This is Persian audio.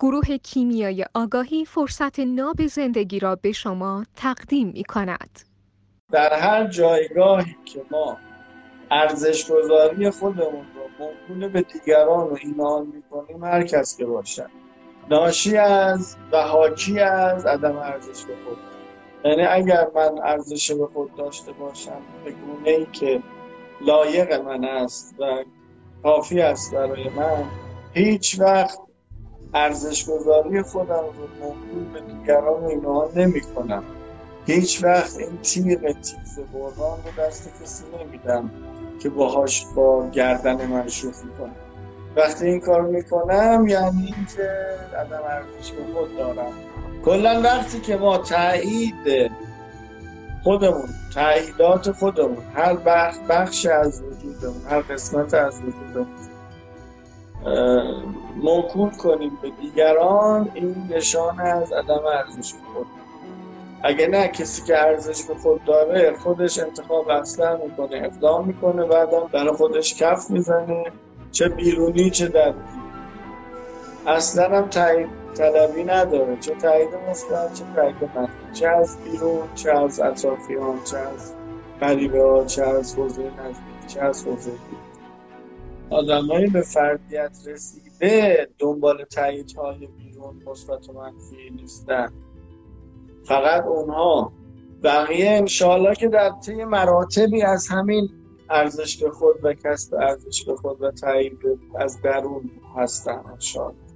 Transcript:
گروه کیمیای آگاهی فرصت ناب زندگی را به شما تقدیم می کند. در هر جایگاهی که ما ارزش گذاری خودمون رو موکول به دیگران رو ایمان می‌کنیم هر کس که باشد ناشی از و حاکی از عدم ارزش به خود یعنی اگر من ارزش به خود داشته باشم به گونه ای که لایق من است و کافی است برای من هیچ وقت ارزش گذاری خودم رو موکول به دیگران اینها نمی کنم هیچ وقت این تیغ تیز بردان رو دست کسی نمیدم که باهاش با گردن من شوخی کنم وقتی این کار می‌کنم یعنی اینکه عدم ارزش به خود دارم. کلا وقتی که ما تایید خودمون تاییدات خودمون هر بخش از وجودمون هر قسمت از وجودمون موکول کنیم به دیگران این نشان از عدم ارزش خود. اگه نه کسی که ارزش به خود داره خودش انتخاب اصلا می‌کنه اقدام می‌کنه بعدم برای خودش کف می‌زنه چه بیرونی چه درونی اصلا هم تایید طلبی نداره چه تایید مثبت چه تایید منفی. چه از بیرون چه از اطرافیان چه از قریبه ها چه از حوزه نزدیک چه از حوزه آدمایی به فردیت رسیده دنبال تایید های بیرون مثبت و منفی نیستن. فقط اونها. بقیه انشالله که در طی مراتبی از همین ارزش به خود و کسب ارزش به خود و تایید از درون هستن انشالله